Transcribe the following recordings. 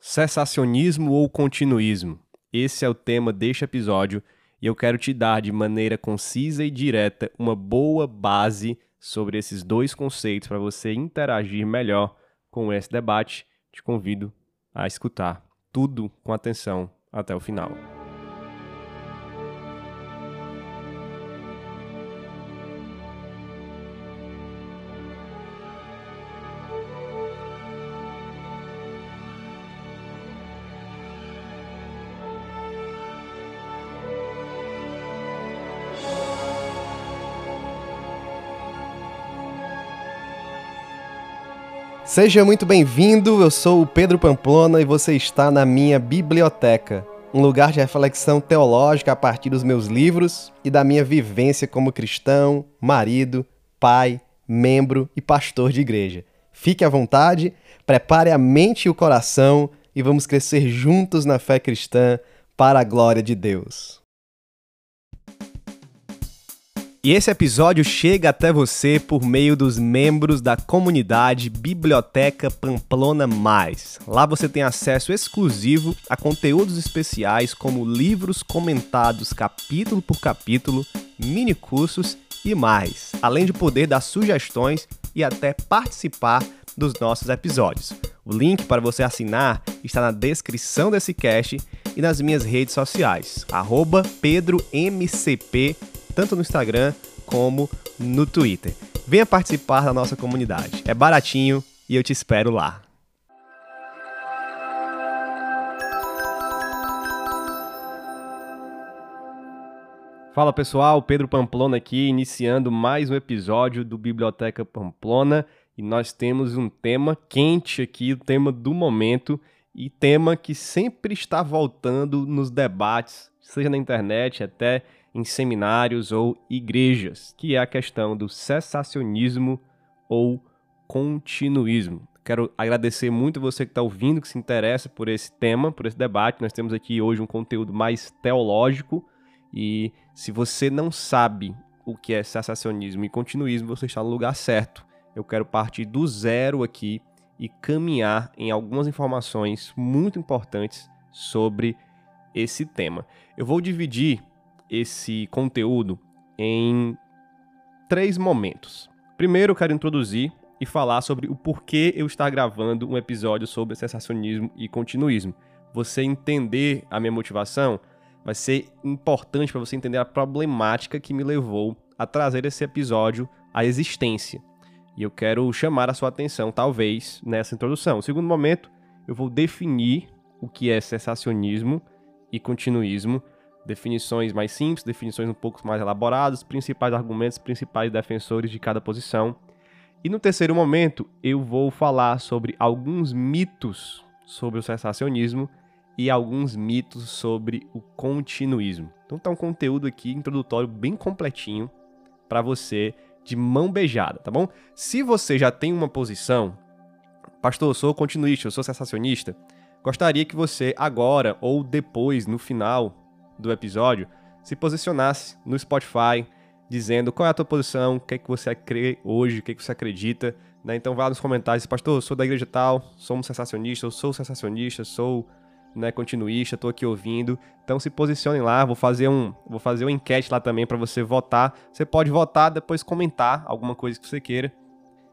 Cessacionismo ou continuismo? Esse é o tema deste episódio e eu quero te dar de maneira concisa e direta uma boa base sobre esses dois conceitos para você interagir melhor com esse debate. Te convido a escutar tudo com atenção até o final. Seja muito bem-vindo, eu sou o Pedro Pamplona e você está na minha biblioteca, um lugar de reflexão teológica a partir dos meus livros e da minha vivência como cristão, marido, pai, membro e pastor de igreja. Fique à vontade, prepare a mente e o coração e vamos crescer juntos na fé cristã para a glória de Deus. E esse episódio chega até você por meio dos membros da comunidade Biblioteca Pamplona Mais. Lá você tem acesso exclusivo a conteúdos especiais como livros comentados capítulo por capítulo, mini cursos e mais, além de poder dar sugestões e até participar dos nossos episódios. O link para você assinar está na descrição desse cast e nas minhas redes sociais, PedroMCP tanto no Instagram como no Twitter. Venha participar da nossa comunidade. É baratinho e eu te espero lá. Fala pessoal, Pedro Pamplona aqui, iniciando mais um episódio do Biblioteca Pamplona e nós temos um tema quente aqui, o tema do momento e tema que sempre está voltando nos debates, seja na internet, até em seminários ou igrejas, que é a questão do cessacionismo ou continuismo. Quero agradecer muito você que está ouvindo, que se interessa por esse tema, por esse debate. Nós temos aqui hoje um conteúdo mais teológico e se você não sabe o que é cessacionismo e continuismo, você está no lugar certo. Eu quero partir do zero aqui e caminhar em algumas informações muito importantes sobre esse tema. Eu vou dividir esse conteúdo em três momentos. Primeiro, eu quero introduzir e falar sobre o porquê eu estar gravando um episódio sobre sensacionismo e continuismo. Você entender a minha motivação vai ser importante para você entender a problemática que me levou a trazer esse episódio à existência. E eu quero chamar a sua atenção, talvez, nessa introdução. Segundo momento, eu vou definir o que é sensacionismo e continuismo definições mais simples, definições um pouco mais elaboradas, principais argumentos, principais defensores de cada posição. E no terceiro momento, eu vou falar sobre alguns mitos sobre o sensacionismo e alguns mitos sobre o continuismo. Então tá um conteúdo aqui introdutório bem completinho para você de mão beijada, tá bom? Se você já tem uma posição, pastor, eu sou continuista, eu sou sensacionista, gostaria que você agora ou depois, no final do episódio se posicionasse no Spotify, dizendo qual é a tua posição, o que é que você crê hoje, o que é que você acredita. Né? Então vá nos comentários, pastor, sou da igreja tal, sou um sensacionista, eu sou sensacionista, sou né, continuista, estou aqui ouvindo. Então se posicionem lá, vou fazer um, vou fazer uma enquete lá também para você votar. Você pode votar, depois comentar alguma coisa que você queira.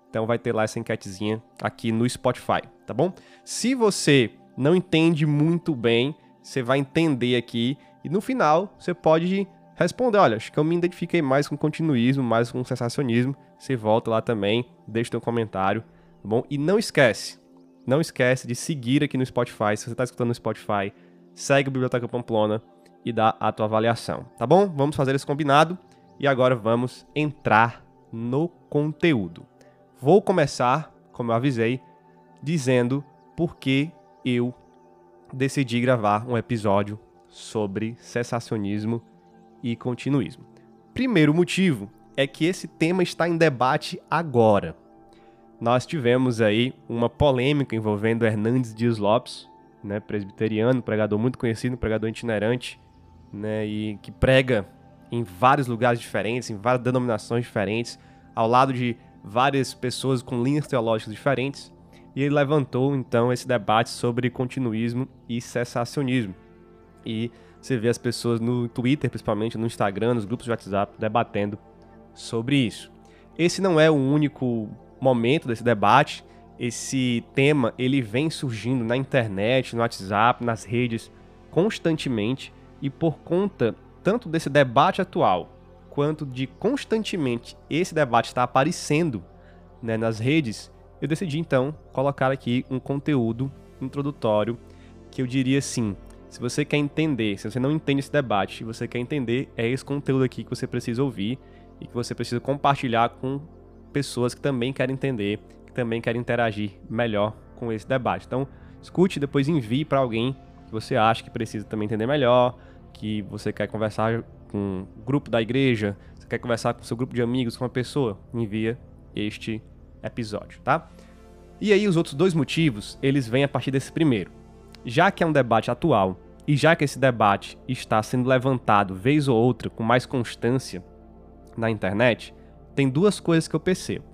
Então vai ter lá essa enquetezinha aqui no Spotify, tá bom? Se você não entende muito bem, você vai entender aqui e no final, você pode responder, olha, acho que eu me identifiquei mais com continuismo, mais com sensacionismo. Você volta lá também, deixa teu comentário, tá bom? E não esquece, não esquece de seguir aqui no Spotify. Se você está escutando no Spotify, segue a Biblioteca Pamplona e dá a tua avaliação, tá bom? Vamos fazer esse combinado e agora vamos entrar no conteúdo. Vou começar, como eu avisei, dizendo por que eu decidi gravar um episódio sobre cessacionismo e continuismo. Primeiro motivo é que esse tema está em debate agora. Nós tivemos aí uma polêmica envolvendo Hernandes Dias Lopes, né, presbiteriano, pregador muito conhecido, pregador itinerante, né, e que prega em vários lugares diferentes, em várias denominações diferentes, ao lado de várias pessoas com linhas teológicas diferentes. e ele levantou então esse debate sobre continuismo e cessacionismo. E você vê as pessoas no Twitter, principalmente no Instagram, nos grupos de WhatsApp, debatendo sobre isso. Esse não é o único momento desse debate. Esse tema ele vem surgindo na internet, no WhatsApp, nas redes constantemente e por conta tanto desse debate atual quanto de constantemente esse debate estar aparecendo né, nas redes, eu decidi então colocar aqui um conteúdo introdutório que eu diria assim: se você quer entender, se você não entende esse debate, se você quer entender, é esse conteúdo aqui que você precisa ouvir e que você precisa compartilhar com pessoas que também querem entender, que também querem interagir melhor com esse debate. Então, escute depois envie para alguém que você acha que precisa também entender melhor, que você quer conversar com o grupo da igreja, você quer conversar com seu grupo de amigos, com uma pessoa, envia este episódio, tá? E aí os outros dois motivos, eles vêm a partir desse primeiro. Já que é um debate atual e já que esse debate está sendo levantado vez ou outra com mais constância na internet, tem duas coisas que eu percebo.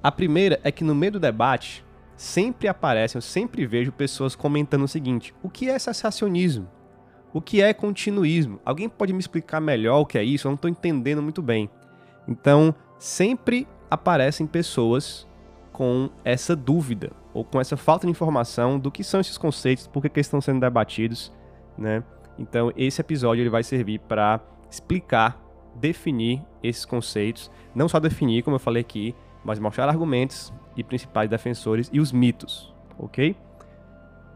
A primeira é que no meio do debate sempre aparecem, eu sempre vejo pessoas comentando o seguinte: o que é cessacionismo? O que é continuismo? Alguém pode me explicar melhor o que é isso? Eu não estou entendendo muito bem. Então, sempre aparecem pessoas com essa dúvida ou com essa falta de informação do que são esses conceitos, por que estão sendo debatidos, né? Então, esse episódio ele vai servir para explicar, definir esses conceitos, não só definir, como eu falei aqui, mas mostrar argumentos e principais defensores e os mitos, ok?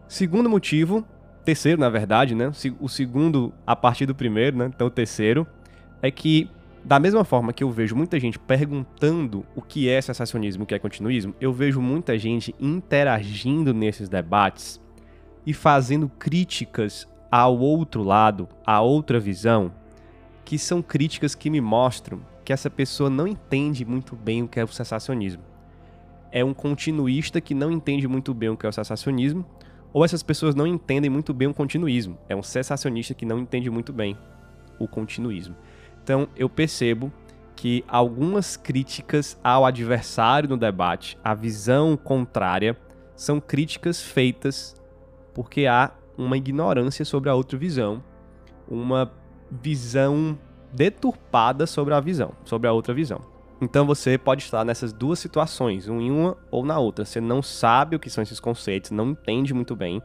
Segundo motivo terceiro, na verdade, né? O segundo a partir do primeiro, né? Então o terceiro é que da mesma forma que eu vejo muita gente perguntando o que é sensacionismo, o que é continuismo, eu vejo muita gente interagindo nesses debates e fazendo críticas ao outro lado, à outra visão, que são críticas que me mostram que essa pessoa não entende muito bem o que é o sensacionismo. É um continuista que não entende muito bem o que é o sensacionismo, ou essas pessoas não entendem muito bem o continuismo. É um cessacionista que não entende muito bem o continuismo. Então eu percebo que algumas críticas ao adversário no debate, a visão contrária, são críticas feitas porque há uma ignorância sobre a outra visão, uma visão deturpada sobre a visão, sobre a outra visão. Então você pode estar nessas duas situações, um em uma ou na outra. Você não sabe o que são esses conceitos, não entende muito bem.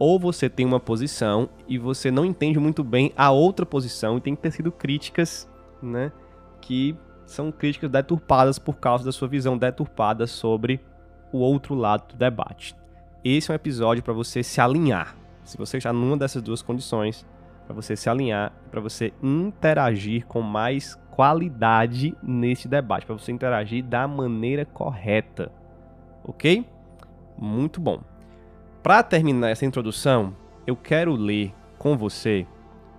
Ou você tem uma posição e você não entende muito bem a outra posição e tem que ter sido críticas, né, que são críticas deturpadas por causa da sua visão deturpada sobre o outro lado do debate. Esse é um episódio para você se alinhar. Se você está numa dessas duas condições, para você se alinhar, para você interagir com mais qualidade nesse debate, para você interagir da maneira correta. Ok? Muito bom. Para terminar essa introdução, eu quero ler com você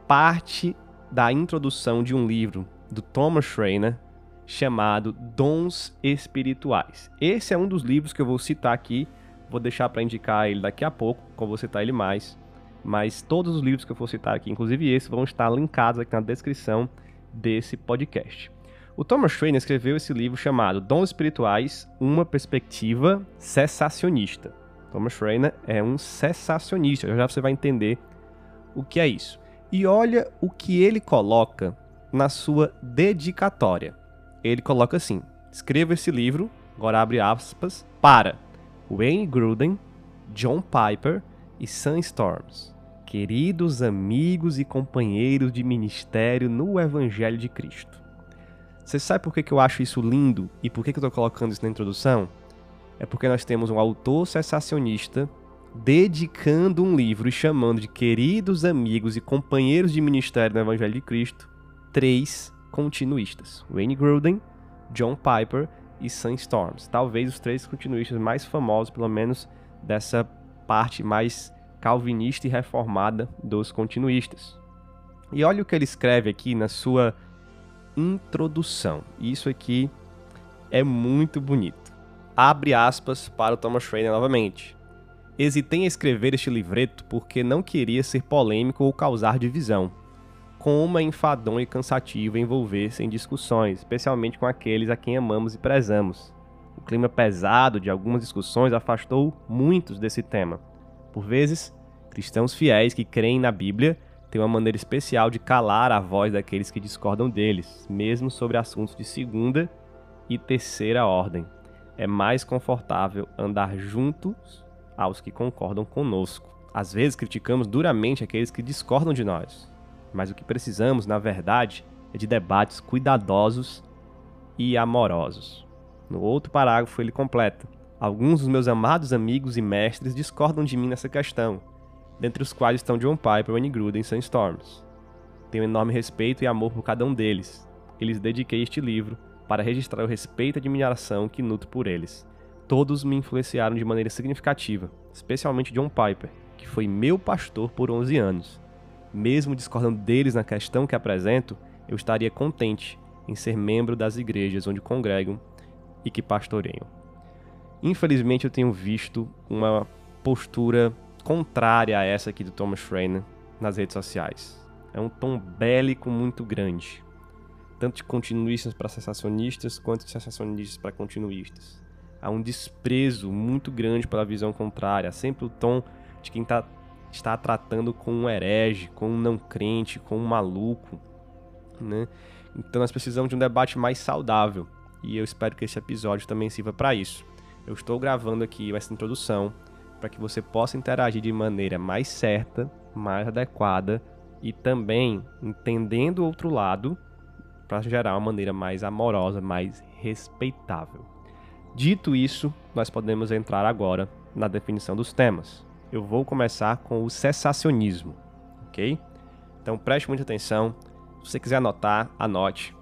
parte da introdução de um livro do Thomas Schreiner chamado Dons Espirituais. Esse é um dos livros que eu vou citar aqui, vou deixar para indicar ele daqui a pouco, como vou citar ele mais. Mas todos os livros que eu for citar aqui, inclusive esse, vão estar linkados aqui na descrição desse podcast. O Thomas Schreiner escreveu esse livro chamado Dons Espirituais, uma perspectiva cessacionista. Thomas Schreiner é um cessacionista, já, você vai entender o que é isso. E olha o que ele coloca na sua dedicatória. Ele coloca assim: escreva esse livro, agora abre aspas, para Wayne Gruden, John Piper e Sun Storms queridos amigos e companheiros de ministério no Evangelho de Cristo. Você sabe por que, eu acho isso lindo e por que, que eu estou colocando isso na introdução? É porque nós temos um autor sensacionista dedicando um livro e chamando de queridos amigos e companheiros de ministério no Evangelho de Cristo três continuistas: Wayne Gruden, John Piper e Sam Storms. Talvez os três continuistas mais famosos, pelo menos dessa parte mais calvinista e reformada dos continuistas. E olha o que ele escreve aqui na sua introdução. Isso aqui é muito bonito. Abre aspas para o Thomas Schreiner novamente. Hesitei em escrever este livreto porque não queria ser polêmico ou causar divisão. Como é enfadonho e cansativo envolver-se em discussões, especialmente com aqueles a quem amamos e prezamos. O clima pesado de algumas discussões afastou muitos desse tema. Por vezes, cristãos fiéis que creem na Bíblia têm uma maneira especial de calar a voz daqueles que discordam deles, mesmo sobre assuntos de segunda e terceira ordem. É mais confortável andar juntos aos que concordam conosco. Às vezes criticamos duramente aqueles que discordam de nós, mas o que precisamos, na verdade, é de debates cuidadosos e amorosos. No outro parágrafo ele completa: Alguns dos meus amados amigos e mestres discordam de mim nessa questão, dentre os quais estão John Piper, Wayne Gruden e Sam Storms. Tenho enorme respeito e amor por cada um deles. E lhes dediquei este livro para registrar o respeito e admiração que nutro por eles. Todos me influenciaram de maneira significativa, especialmente John Piper, que foi meu pastor por 11 anos. Mesmo discordando deles na questão que apresento, eu estaria contente em ser membro das igrejas onde congregam e que pastoreiam. Infelizmente, eu tenho visto uma postura contrária a essa aqui do Thomas Schreiner nas redes sociais. É um tom bélico muito grande, tanto de continuistas para sensacionistas quanto de sensacionistas para continuistas. Há um desprezo muito grande pela visão contrária, há sempre o tom de quem tá, está tratando com um herege, com um não crente, com um maluco. Né? Então nós precisamos de um debate mais saudável e eu espero que esse episódio também sirva para isso. Eu estou gravando aqui essa introdução para que você possa interagir de maneira mais certa, mais adequada e também entendendo o outro lado para gerar uma maneira mais amorosa, mais respeitável. Dito isso, nós podemos entrar agora na definição dos temas. Eu vou começar com o cessacionismo, ok? Então preste muita atenção. Se você quiser anotar, anote.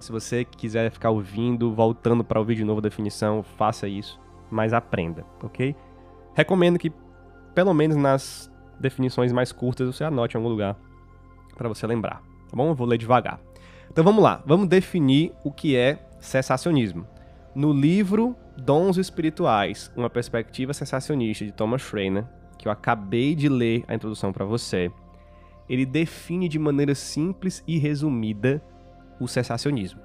Se você quiser ficar ouvindo, voltando para ouvir de novo a definição, faça isso, mas aprenda, ok? Recomendo que, pelo menos nas definições mais curtas, você anote em algum lugar para você lembrar, tá bom? Eu vou ler devagar. Então vamos lá, vamos definir o que é cessacionismo. No livro Dons Espirituais, uma perspectiva sensacionista de Thomas Schreiner, que eu acabei de ler a introdução para você, ele define de maneira simples e resumida o cessacionismo.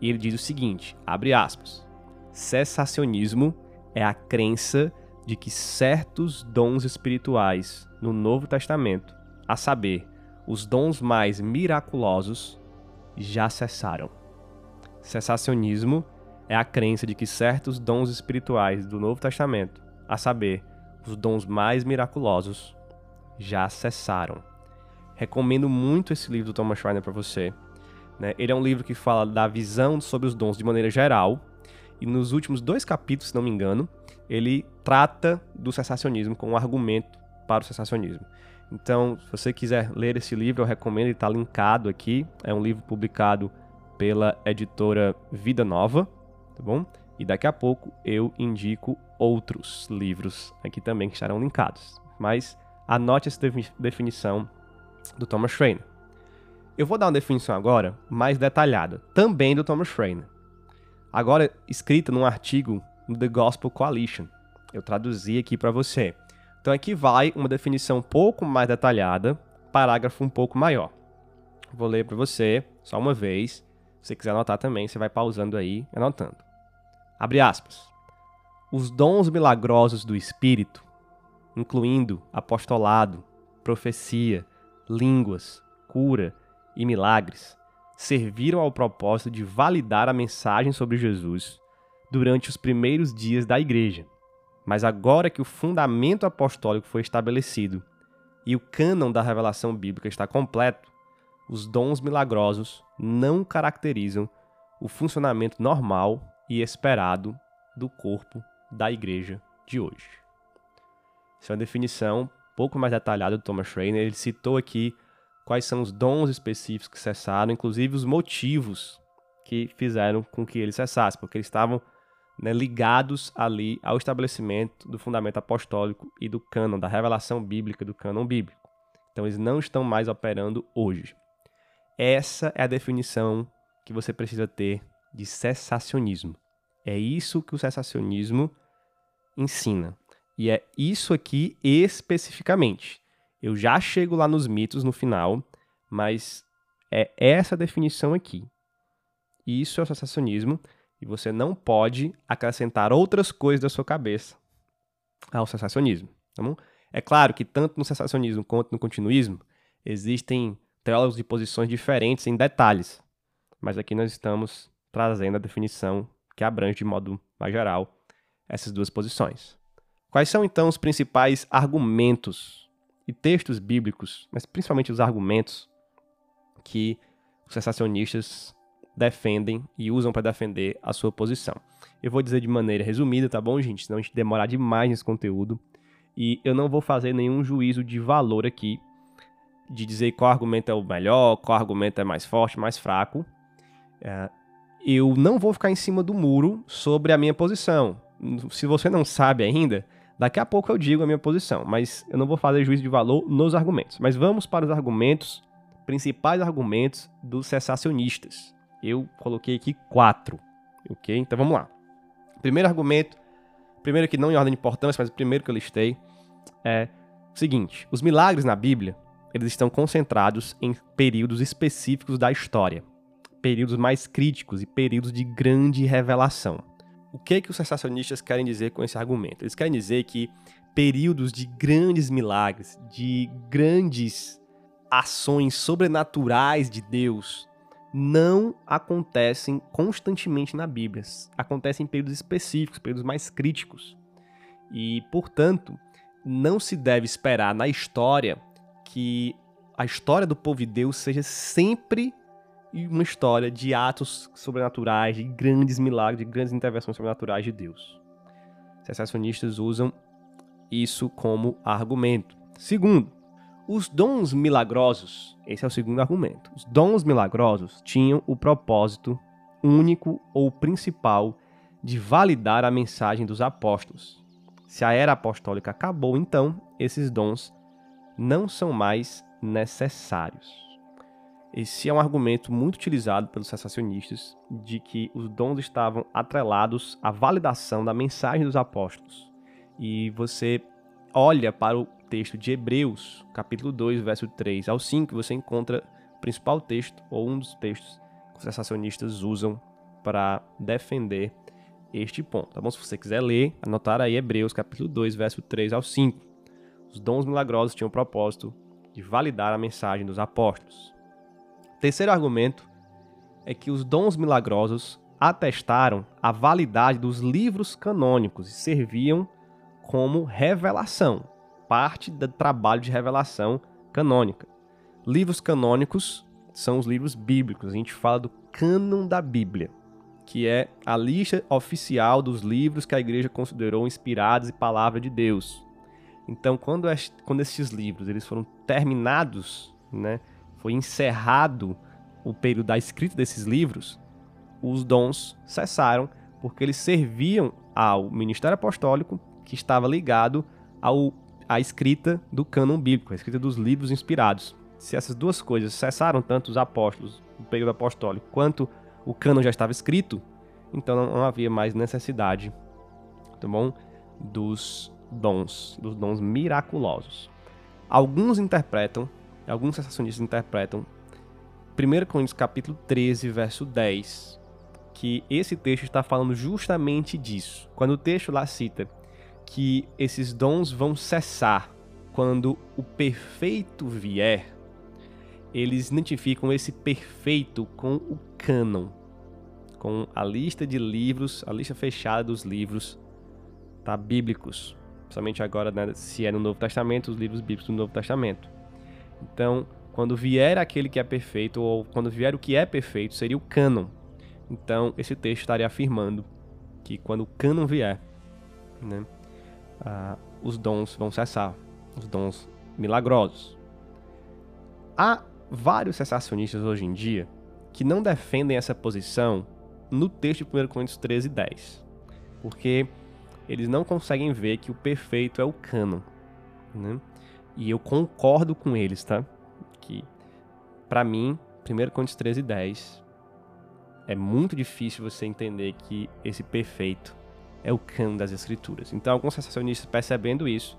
E ele diz o seguinte, abre aspas, cessacionismo é a crença de que certos dons espirituais no Novo Testamento, a saber, os dons mais miraculosos, já cessaram. Cessacionismo é a crença de que certos dons espirituais do Novo Testamento, a saber, os dons mais miraculosos, já cessaram. Recomendo muito esse livro do Thomas Schreiner para você. Né? Ele é um livro que fala da visão sobre os dons de maneira geral, e nos últimos dois capítulos, se não me engano, ele trata do sensacionismo como um argumento para o sensacionismo. Então, se você quiser ler esse livro, eu recomendo, ele está linkado aqui. É um livro publicado pela editora Vida Nova, tá bom? E daqui a pouco eu indico outros livros aqui também que estarão linkados. Mas anote essa definição do Thomas Schreiner. Eu vou dar uma definição agora mais detalhada, também do Thomas Schreiner. Agora escrita num artigo no The Gospel Coalition. Eu traduzi aqui para você. Então aqui vai uma definição um pouco mais detalhada, parágrafo um pouco maior. Vou ler para você só uma vez. Se você quiser anotar também, você vai pausando aí, anotando. Abre aspas. Os dons milagrosos do Espírito, incluindo apostolado, profecia, línguas, cura, e milagres serviram ao propósito de validar a mensagem sobre Jesus durante os primeiros dias da igreja. Mas agora que o fundamento apostólico foi estabelecido e o cânon da revelação bíblica está completo, os dons milagrosos não caracterizam o funcionamento normal e esperado do corpo da igreja de hoje. Essa é uma definição um pouco mais detalhada do Thomas Schreiner. Ele citou aqui quais são os dons específicos que cessaram, inclusive os motivos que fizeram com que eles cessassem, porque eles estavam né, ligados ali ao estabelecimento do fundamento apostólico e do cânon, da revelação bíblica, do cânon bíblico. Então eles não estão mais operando hoje. Essa é a definição que você precisa ter de cessacionismo. É isso que o cessacionismo ensina. E é isso aqui especificamente. Eu já chego lá nos mitos no final, mas é essa definição aqui. Isso é o sensacionismo. E você não pode acrescentar outras coisas da sua cabeça ao sensacionismo. Tá bom? É claro que tanto no sensacionismo quanto no continuismo existem teólogos de posições diferentes em detalhes, mas aqui nós estamos trazendo a definição que abrange de modo mais geral essas duas posições. Quais são então os principais argumentos e textos bíblicos, mas principalmente os argumentos que os sensacionistas defendem e usam para defender a sua posição? Eu vou dizer de maneira resumida, tá bom, gente? Senão a gente demorar demais nesse conteúdo. E eu não vou fazer nenhum juízo de valor aqui, de dizer qual argumento é o melhor, qual argumento é mais forte, mais fraco. É, eu não vou ficar em cima do muro sobre a minha posição. Se você não sabe ainda, daqui a pouco eu digo a minha posição, mas eu não vou fazer juízo de valor nos argumentos. Mas vamos para os argumentos, principais argumentos dos cessacionistas. Eu coloquei aqui quatro, ok? Então vamos lá. Primeiro argumento, primeiro que não em ordem de importância, mas o primeiro que eu listei é o seguinte: os milagres na Bíblia eles estão concentrados em períodos específicos da história, períodos mais críticos e períodos de grande revelação. O que que os sensacionistas querem dizer com esse argumento? Eles querem dizer que períodos de grandes milagres, de grandes ações sobrenaturais de Deus não acontecem constantemente na Bíblia. Acontecem em períodos específicos, períodos mais críticos. E, portanto, não se deve esperar na história que a história do povo de Deus seja sempre uma história de atos sobrenaturais, de grandes milagres, de grandes intervenções sobrenaturais de Deus. Secessionistas usam isso como argumento. Segundo, os dons milagrosos, esse é o segundo argumento. Os dons milagrosos tinham o propósito único ou principal de validar a mensagem dos apóstolos. Se a era apostólica acabou, então esses dons não são mais necessários. Esse é um argumento muito utilizado pelos sensacionistas de que os dons estavam atrelados à validação da mensagem dos apóstolos. E você olha para o texto de Hebreus, capítulo 2, verso 3 ao 5, você encontra o principal texto ou um dos textos que os sensacionistas usam para defender este ponto. Tá bom? Se você quiser ler, anotar aí Hebreus, capítulo 2, verso 3 ao 5. Os dons milagrosos tinham o propósito de validar a mensagem dos apóstolos. Terceiro argumento é que os dons milagrosos atestaram a validade dos livros canônicos e serviam como revelação, parte do trabalho de revelação canônica. Livros canônicos são os livros bíblicos. A gente fala do cânon da Bíblia, que é a lista oficial dos livros que a igreja considerou inspirados e palavra de Deus. Então, quando, quando esses livros eles foram terminados, né, foi encerrado o período da escrita desses livros, os dons cessaram, porque eles serviam ao ministério apostólico que estava ligado ao, à escrita do cânon bíblico, a escrita dos livros inspirados. Se essas duas coisas cessaram, tanto os apóstolos, o período apostólico, quanto o cânon já estava escrito, então não, não havia mais necessidade, tá bom? Dos dons, dos dons miraculosos. Alguns interpretam, alguns sensacionistas interpretam 1 Coríntios capítulo 13, verso 10, que esse texto está falando justamente disso. Quando o texto lá cita que esses dons vão cessar quando o perfeito vier, eles identificam esse perfeito com o cânon, com a lista de livros, a lista fechada dos livros tá, bíblicos principalmente agora, né, se é no Novo Testamento, os livros bíblicos do Novo Testamento. Então, quando vier aquele que é perfeito, ou quando vier o que é perfeito, seria o cânon. Então, esse texto estaria afirmando que quando o cânon vier, né, ah, os dons vão cessar, os dons milagrosos. Há vários cessacionistas hoje em dia que não defendem essa posição no texto de 1 Coríntios 13, 10. Porque eles não conseguem ver que o perfeito é o canon, né? E eu concordo com eles, tá? Que para mim, 1 Coríntios 13 e 10 é muito difícil você entender que esse perfeito é o canon das escrituras. Então, alguns sensacionistas percebendo isso,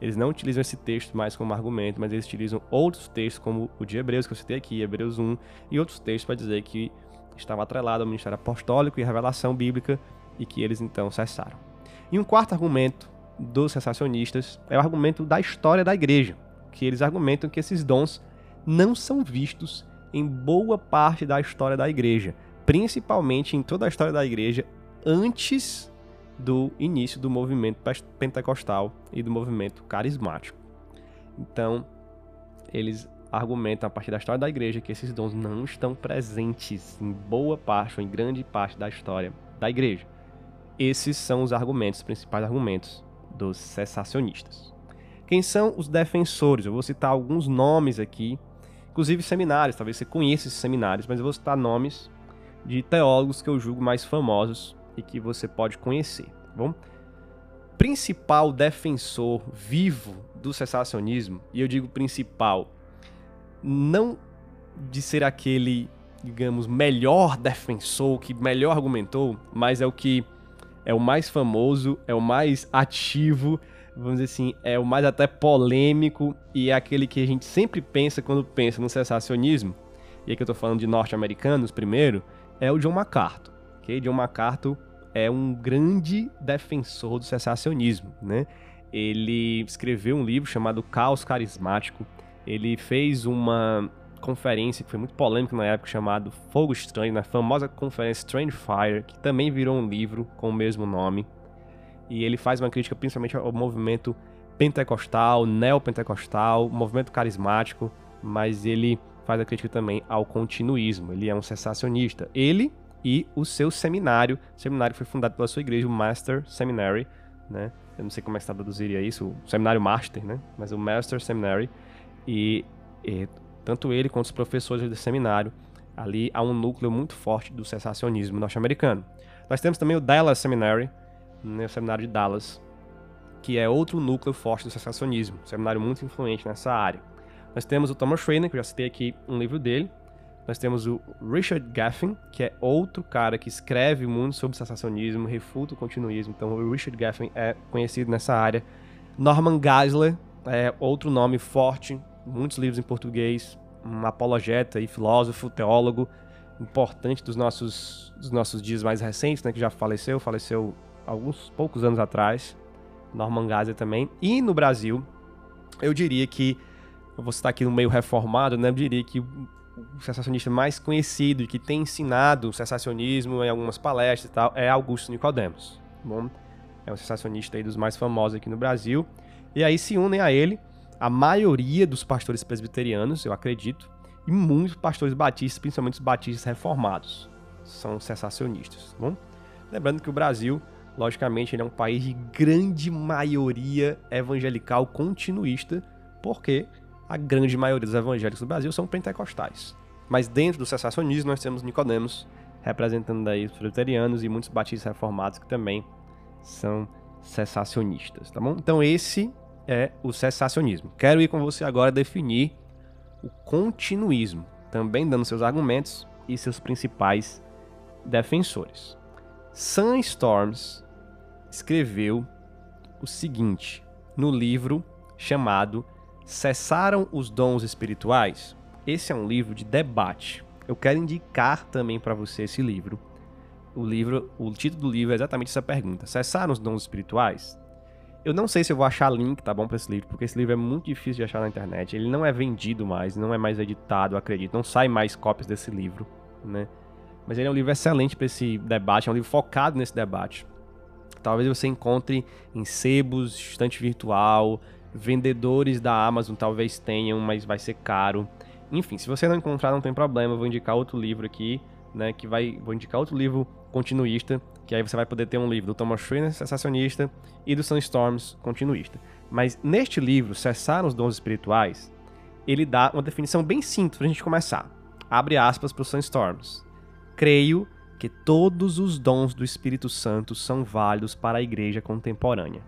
eles não utilizam esse texto mais como argumento, mas eles utilizam outros textos como o de Hebreus que eu citei aqui, Hebreus 1, e outros textos para dizer que estava atrelado ao ministério apostólico e revelação bíblica e que eles então cessaram. E um quarto argumento dos sensacionistas é o argumento da história da igreja, que eles argumentam que esses dons não são vistos em boa parte da história da igreja, principalmente em toda a história da igreja antes do início do movimento pentecostal e do movimento carismático. Então, eles argumentam a partir da história da igreja que esses dons não estão presentes em boa parte ou em grande parte da história da igreja. Esses são os argumentos, os principais argumentos dos cessacionistas. Quem são os defensores? Eu vou citar alguns nomes aqui, inclusive seminários, talvez você conheça esses seminários, mas eu vou citar nomes de teólogos que eu julgo mais famosos e que você pode conhecer, tá bom? Principal defensor vivo do cessacionismo, e eu digo principal, não de ser aquele, digamos, melhor defensor, que melhor argumentou, mas é o que é o mais famoso, é o mais ativo, vamos dizer assim, é o mais até polêmico e é aquele que a gente sempre pensa quando pensa no cessacionismo. E aqui eu tô falando de norte-americanos primeiro, é o John MacArthur. Okay? John MacArthur é um grande defensor do cessacionismo, né? Ele escreveu um livro chamado Caos Carismático. Ele fez uma conferência que foi muito polêmica na época, chamado Fogo Estranho, na famosa conferência Strange Fire, que também virou um livro com o mesmo nome. E ele faz uma crítica principalmente ao movimento pentecostal, neopentecostal, movimento carismático, mas ele faz a crítica também ao continuismo. Ele é um sensacionista. Ele e o seu seminário, seminário que foi fundado pela sua igreja, o Master Seminary, né? Eu não sei como é que se traduziria isso, o seminário Master, né? Mas o Master Seminary e, e tanto ele quanto os professores do seminário, ali há um núcleo muito forte do sensacionismo norte-americano. Nós temos também o Dallas Seminary, né, o seminário de Dallas, que é outro núcleo forte do sensacionismo, um seminário muito influente nessa área. Nós temos o Thomas Schreiner, que eu já citei aqui um livro dele, nós temos o Richard Gaffin, que é outro cara que escreve muito sobre sensacionismo, refuta o continuismo. Então, o Richard Gaffin é conhecido nessa área. Norman Geisler é outro nome forte, muitos livros em português, um apologeta e filósofo, teólogo importante dos nossos, dos nossos dias mais recentes, né, que já faleceu, faleceu alguns poucos anos atrás. Norman Geisler também. E no Brasil, eu diria que eu vou citar aqui no meio reformado, né? Eu diria que o sensacionista mais conhecido e que tem ensinado o sensacionismo em algumas palestras e tal é Augusto Nicodemos. Tá bom, é um sensacionista dos mais famosos aqui no Brasil. E aí se unem a ele a maioria dos pastores presbiterianos, eu acredito, e muitos pastores batistas, principalmente os batistas reformados, são sensacionistas. Tá bom, lembrando que o Brasil, logicamente, ele é um país de grande maioria evangelical continuista, porque a grande maioria dos evangélicos do Brasil são pentecostais. Mas dentro do cessacionismo nós temos Nicodemos, representando aí os presbiterianos e muitos batistas reformados que também são cessacionistas, tá bom? Então esse é o cessacionismo. Quero ir com você agora definir o continuismo, também dando seus argumentos e seus principais defensores. Sam Storms escreveu o seguinte no livro chamado Cessaram os dons espirituais? Esse é um livro de debate. Eu quero indicar também para você esse livro. O livro, o título do livro é exatamente essa pergunta: Cessaram os dons espirituais? Eu não sei se eu vou achar link, tá bom, para esse livro, porque esse livro é muito difícil de achar na internet. Ele não é vendido mais, não é mais editado, acredito. Não sai mais cópias desse livro, né? Mas ele é um livro excelente para esse debate, é um livro focado nesse debate. Talvez você encontre em sebos, estante virtual, vendedores da Amazon talvez tenham, mas vai ser caro. Enfim, se você não encontrar, não tem problema, eu vou indicar outro livro aqui, né, que vai, vou indicar outro livro continuista, que aí você vai poder ter um livro do Thomas Schreiner, sensacionista, e do Sunstorms, continuista. Mas neste livro, Cessar os Dons Espirituais, ele dá uma definição bem simples pra gente começar. Abre aspas para o Sunstorms. Creio que todos os dons do Espírito Santo são válidos para a igreja contemporânea.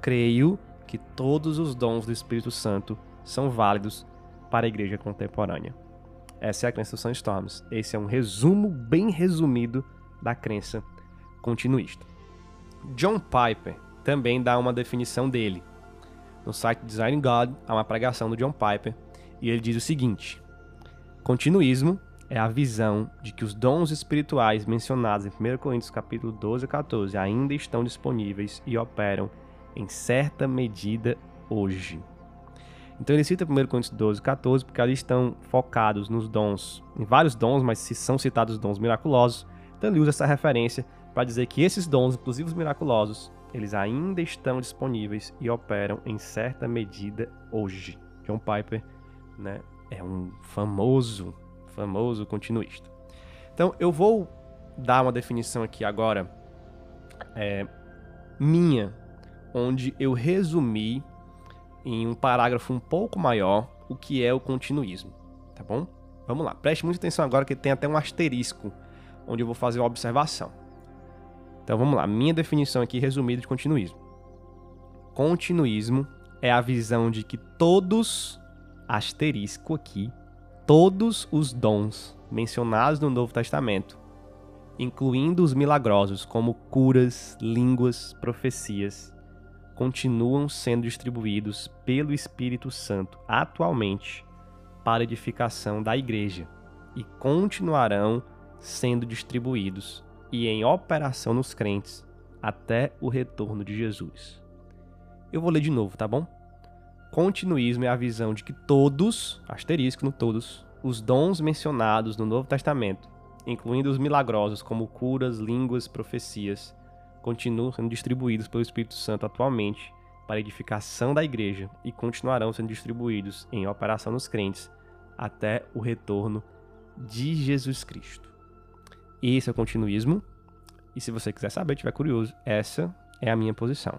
Creio que todos os dons do Espírito Santo são válidos para a igreja contemporânea. Essa é a crença do Sandstorms. Esse é um resumo bem resumido da crença continuista. John Piper também dá uma definição dele. No site Design God há uma pregação do John Piper e ele diz o seguinte: Continuismo é a visão de que os dons espirituais mencionados em 1 Coríntios capítulo 12 e 14 ainda estão disponíveis e operam em certa medida hoje. Então ele cita 1 Coríntios 12 e 14 porque ali estão focados nos dons, em vários dons, mas se são citados dons miraculosos, então ele usa essa referência para dizer que esses dons, inclusive os miraculosos, eles ainda estão disponíveis e operam em certa medida hoje. John Piper né, é um famoso famoso continuista. Então, eu vou dar uma definição aqui agora é, minha, onde eu resumi em um parágrafo um pouco maior o que é o continuismo, tá bom? Vamos lá, preste muita atenção agora que tem até um asterisco onde eu vou fazer uma observação. Então vamos lá, minha definição aqui resumida de continuismo. Continuismo é a visão de que todos, asterisco aqui, todos os dons mencionados no Novo Testamento, incluindo os milagrosos como curas, línguas, profecias, continuam sendo distribuídos pelo Espírito Santo atualmente para edificação da igreja e continuarão sendo distribuídos e em operação nos crentes até o retorno de Jesus. Eu vou ler de novo, tá bom? Continuismo é a visão de que todos, asterisco no todos, os dons mencionados no Novo Testamento, incluindo os milagrosos como curas, línguas, profecias, continuam sendo distribuídos pelo Espírito Santo atualmente para edificação da igreja e continuarão sendo distribuídos em operação nos crentes até o retorno de Jesus Cristo. Esse é o continuismo. E se você quiser saber, tiver curioso, essa é a minha posição.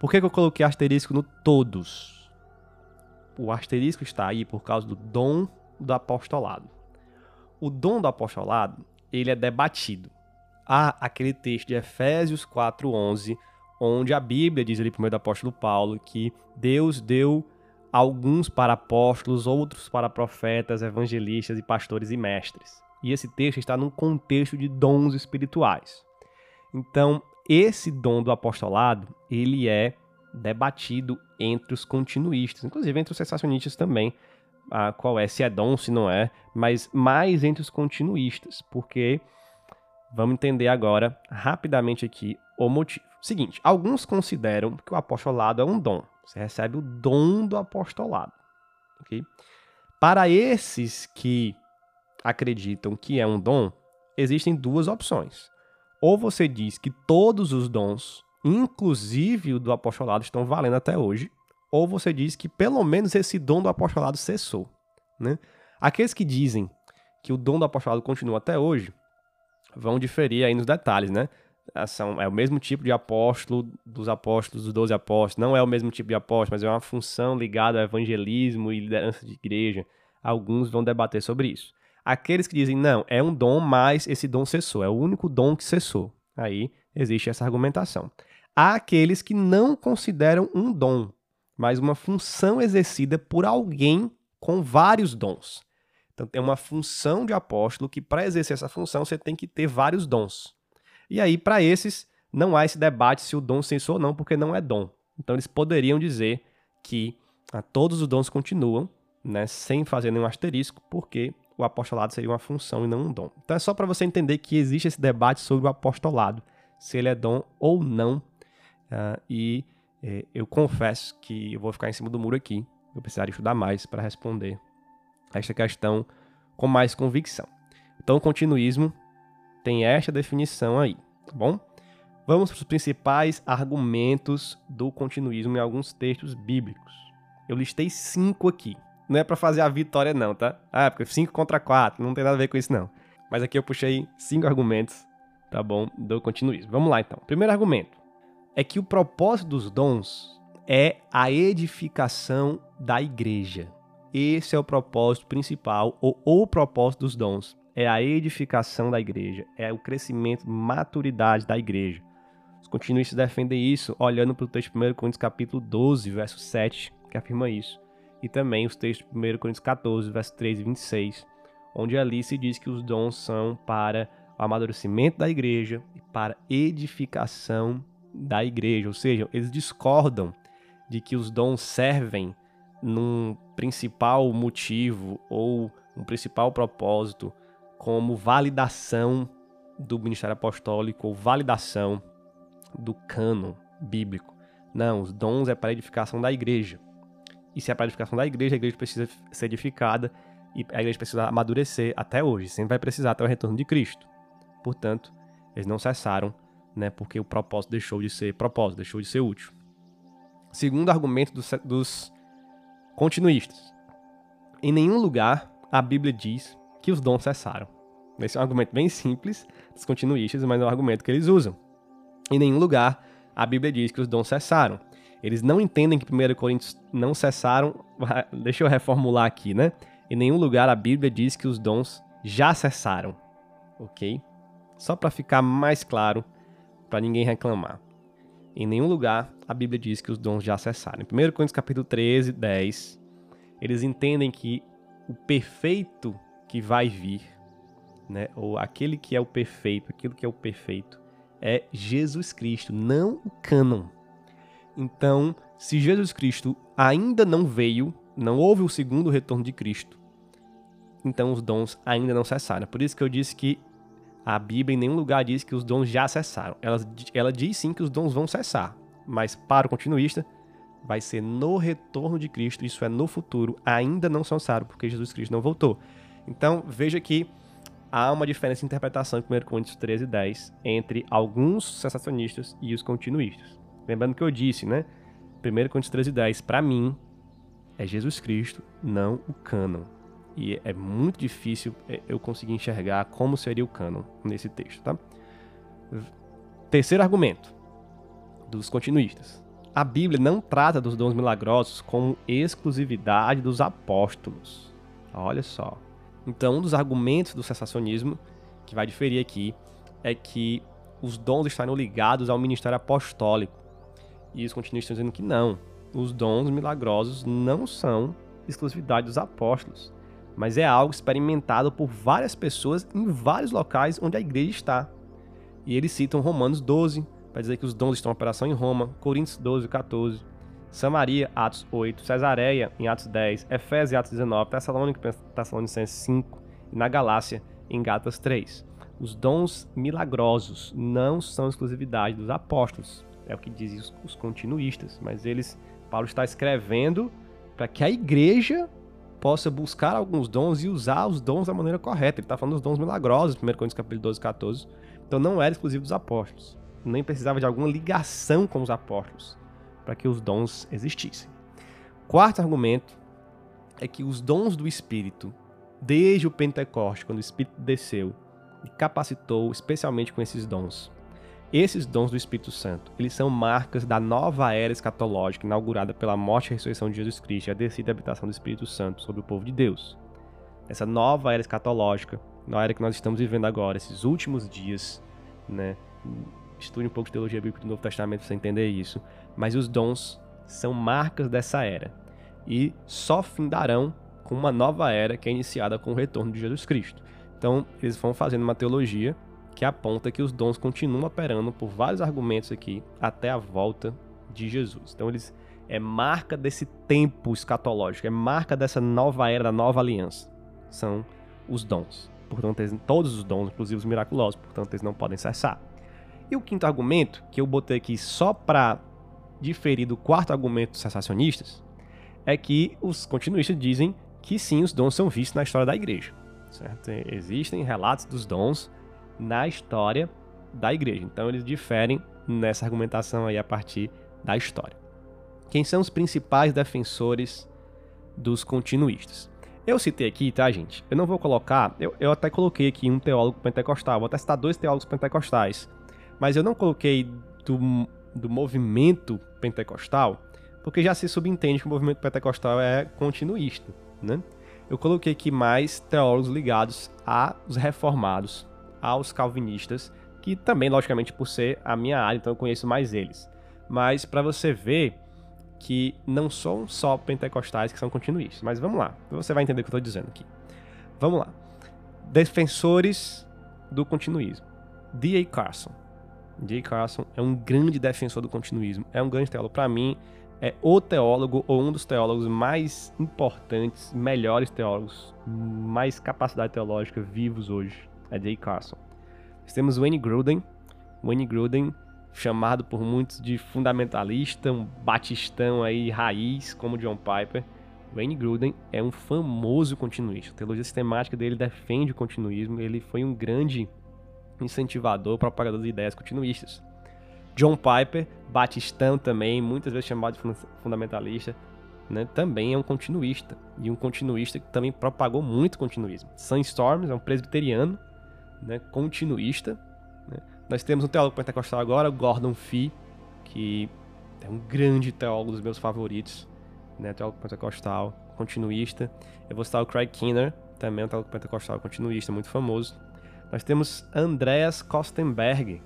Por que eu coloquei asterisco no todos? o asterisco está aí por causa do dom do apostolado. O dom do apostolado, ele é debatido. Há aquele texto de Efésios 4:11, onde a Bíblia diz ali primeiro do apóstolo Paulo que Deus deu alguns para apóstolos, outros para profetas, evangelistas e pastores e mestres. E esse texto está num contexto de dons espirituais. Então, esse dom do apostolado, ele é debatido entre os continuistas, inclusive entre os sensacionistas também, a qual é, se é dom, se não é, mas mais entre os continuistas, porque vamos entender agora rapidamente aqui o motivo. Seguinte, alguns consideram que o apostolado é um dom. Você recebe o dom do apostolado, ok? Para esses que acreditam que é um dom, existem duas opções. Ou você diz que todos os dons inclusive o do apostolado, estão valendo até hoje, ou você diz que pelo menos esse dom do apostolado cessou. Né? Aqueles que dizem que o dom do apostolado continua até hoje vão diferir aí nos detalhes, né? Ah, são, é o mesmo tipo de apóstolo dos apóstolos, dos doze apóstolos, não é o mesmo tipo de apóstolo, mas é uma função ligada ao evangelismo e liderança de igreja. Alguns vão debater sobre isso. Aqueles que dizem, não, é um dom, mas esse dom cessou, é o único dom que cessou. Aí existe essa argumentação. Há aqueles que não consideram um dom, mas uma função exercida por alguém com vários dons. Então tem uma função de apóstolo que para exercer essa função você tem que ter vários dons. E aí para esses não há esse debate se o dom cessou ou não, porque não é dom. Então eles poderiam dizer que ah, todos os dons continuam, né, sem fazer nenhum asterisco, porque o apostolado seria uma função e não um dom. Então é só para você entender que existe esse debate sobre o apostolado, se ele é dom ou não Uh, e eh, eu confesso que eu vou ficar em cima do muro aqui. Eu precisaria estudar mais para responder a esta questão com mais convicção. Então, o continuismo tem esta definição aí, tá bom? Vamos para os principais argumentos do continuismo em alguns textos bíblicos. Eu listei cinco aqui. Não é para fazer a vitória, não, tá? Ah, porque cinco contra quatro, não tem nada a ver com isso, não. Mas aqui eu puxei cinco argumentos, tá bom? Do continuismo. Vamos lá, então. Primeiro argumento é que o propósito dos dons é a edificação da igreja. Esse é o propósito principal, ou o propósito dos dons. É a edificação da igreja, é o crescimento, maturidade da igreja. Os continuistas defendem isso olhando para o texto de 1 Coríntios capítulo 12, verso 7, que afirma isso. E também os textos de 1 Coríntios 14, verso 3 e 26, onde ali se diz que os dons são para o amadurecimento da igreja e para edificação da igreja, ou seja, eles discordam de que os dons servem num principal motivo ou um principal propósito como validação do ministério apostólico ou validação do cano bíblico. Não, os dons é para edificação da igreja. E se é para edificação da igreja, a igreja precisa ser edificada e a igreja precisa amadurecer até hoje. Sempre vai precisar até o retorno de Cristo. Portanto, eles não cessaram, né, porque o propósito deixou de ser propósito, deixou de ser útil. Segundo argumento dos, dos continuistas. Em nenhum lugar a Bíblia diz que os dons cessaram. Esse é um argumento bem simples dos continuistas, mas é um argumento que eles usam. Em nenhum lugar a Bíblia diz que os dons cessaram. Eles não entendem que 1 Coríntios não cessaram. Deixa eu reformular aqui, né? Em nenhum lugar a Bíblia diz que os dons já cessaram. Ok? Só para ficar mais claro, para ninguém reclamar. Em nenhum lugar a Bíblia diz que os dons já cessaram. Em 1 Coríntios capítulo 13, 10, eles entendem que o perfeito que vai vir, né, ou aquele que é o perfeito, aquilo que é o perfeito, é Jesus Cristo, não o cânon. Então, se Jesus Cristo ainda não veio, não houve o segundo retorno de Cristo, então os dons ainda não cessaram. Por isso que eu disse que a Bíblia em nenhum lugar diz que os dons já cessaram. Ela, ela diz sim que os dons vão cessar, mas para o continuista, vai ser no retorno de Cristo, isso é no futuro, ainda não são cessaram, porque Jesus Cristo não voltou. Então, veja que há uma diferença de interpretação em 1 Coríntios 13 e 10 entre alguns sensacionistas e os continuistas. Lembrando que eu disse, né? 1 Coríntios 13 e 10, para mim, é Jesus Cristo, não o cânon. E é muito difícil é, eu conseguir enxergar como seria o cânon nesse texto, tá? Terceiro argumento dos continuistas. A Bíblia não trata dos dons milagrosos como exclusividade dos apóstolos. Olha só. Então, um dos argumentos do sensacionismo que vai diferir aqui é que os dons estarão ligados ao ministério apostólico. E os continuistas dizendo que não. Os dons milagrosos não são exclusividade dos apóstolos mas é algo experimentado por várias pessoas em vários locais onde a igreja está. E eles citam Romanos 12, para dizer que os dons estão em operação em Roma, Coríntios 12, 14, Samaria, Atos 8, Cesareia, em Atos 10, Efésios, Atos 19, Tessalônica, Tessalonicenses 5, e na Galácia, em Gálatas 3. Os dons milagrosos não são exclusividade dos apóstolos, é o que dizem os, os continuistas, mas eles, Paulo está escrevendo para que a igreja possa buscar alguns dons e usar os dons da maneira correta. Ele está falando dos dons milagrosos, 1 Coríntios capítulo 12, 14. Então não era exclusivo dos apóstolos. Nem precisava de alguma ligação com os apóstolos para que os dons existissem. Quarto argumento é que os dons do Espírito, desde o Pentecoste, quando o Espírito desceu e capacitou especialmente com esses dons, esses dons do Espírito Santo, eles são marcas da nova era escatológica inaugurada pela morte e ressurreição de Jesus Cristo e a descida e habitação do Espírito Santo sobre o povo de Deus. Essa nova era escatológica, na era que nós estamos vivendo agora, esses últimos dias, né? Estude um pouco de teologia bíblica do Novo Testamento para você entender isso. Mas os dons são marcas dessa era e só findarão com uma nova era que é iniciada com o retorno de Jesus Cristo. Então, eles vão fazendo uma teologia que aponta que os dons continuam operando por vários argumentos aqui até a volta de Jesus. Então eles é marca desse tempo escatológico, é marca dessa nova era, da nova aliança. São os dons. Portanto, eles, todos os dons, inclusive os miraculosos, portanto, eles não podem cessar. E o quinto argumento, que eu botei aqui só para diferir do quarto argumento dos sensacionistas, é que os continuistas dizem que sim, os dons são vistos na história da igreja. Certo? Existem relatos dos dons na história da igreja. Então eles diferem nessa argumentação aí a partir da história. Quem são os principais defensores dos continuistas? Eu citei aqui, tá, gente? Eu não vou colocar. Eu, eu até coloquei aqui um teólogo pentecostal. Vou até citar dois teólogos pentecostais. Mas eu não coloquei do, do movimento pentecostal, porque já se subentende que o movimento pentecostal é continuista, né? Eu coloquei aqui mais teólogos ligados aos reformados, aos calvinistas, que também, logicamente, por ser a minha área, então eu conheço mais eles. Mas para você ver que não são só pentecostais que são continuistas. Mas vamos lá, você vai entender o que eu estou dizendo aqui. Vamos lá. Defensores do continuismo. D.A. Carson. D.A. Carson é um grande defensor do continuismo, é um grande teólogo. Para mim, é o teólogo ou um dos teólogos mais importantes, melhores teólogos, mais capacidade teológica vivos hoje. É Jay Carson. Nós temos Wayne Gruden. Wayne Gruden, chamado por muitos de fundamentalista, um batistão aí raiz, como John Piper. Wayne Gruden é um famoso continuista. A teologia sistemática dele defende o continuismo. Ele foi um grande incentivador, propagador de ideias continuistas. John Piper, batistão também, muitas vezes chamado de fundamentalista, né, também é um continuista. E um continuista que também propagou muito continuismo. Sam Storms é um presbiteriano, né, continuista. Né. Nós temos um teólogo pentecostal agora, Gordon Fee, que é um grande teólogo dos meus favoritos, né, teólogo pentecostal, continuista. Eu vou citar o Craig Kinner, também um teólogo pentecostal continuista, muito famoso. Nós temos Andreas Kostenberg,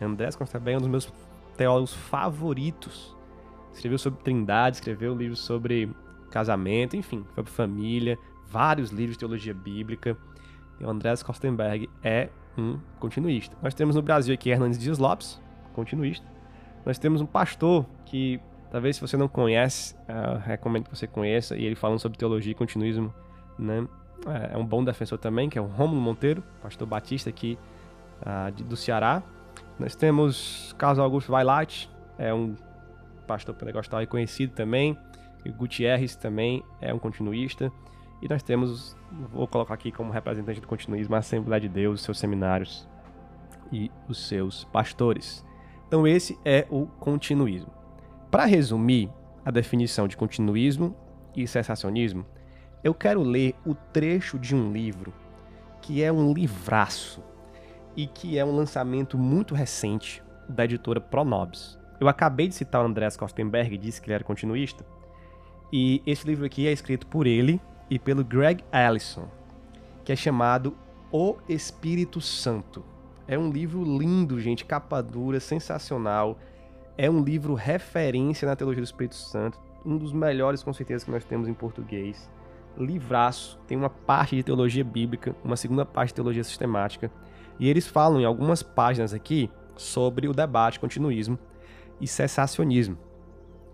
Andrés Constebé é um dos meus teólogos favoritos. Escreveu sobre trindade, escreveu livros sobre casamento, enfim, sobre família, vários livros de teologia bíblica. O Andrés Kostenberg é um continuista. Nós temos no Brasil aqui Hernandes Dias Lopes, continuista. Nós temos um pastor que, talvez se você não conhece, uh, recomendo que você conheça, e ele falando sobre teologia e continuismo, né? É, é um bom defensor também, que é o Rômulo Monteiro, pastor batista aqui uh, de, do Ceará. Nós temos Carlos Augusto Vailate, é um pastor pentecostal reconhecido também. E Gutierrez também é um continuista. E nós temos, vou colocar aqui como representante do continuismo, a Assembleia de Deus, seus seminários e os seus pastores. Então, esse é o continuismo. Para resumir a definição de continuismo e cessacionismo, eu quero ler o trecho de um livro que é um livraço e que é um lançamento muito recente da editora Pronobis. Eu acabei de citar o Andreas Kostenberg, disse que ele era continuista, e esse livro aqui é escrito por ele e pelo Greg Allison, que é chamado O Espírito Santo. É um livro lindo, gente, capa dura, sensacional. É um livro referência na teologia do Espírito Santo, um dos melhores com certeza que nós temos em português. Livraço, tem uma parte de teologia bíblica, uma segunda parte de teologia sistemática e eles falam em algumas páginas aqui sobre o debate continuismo e cessacionismo.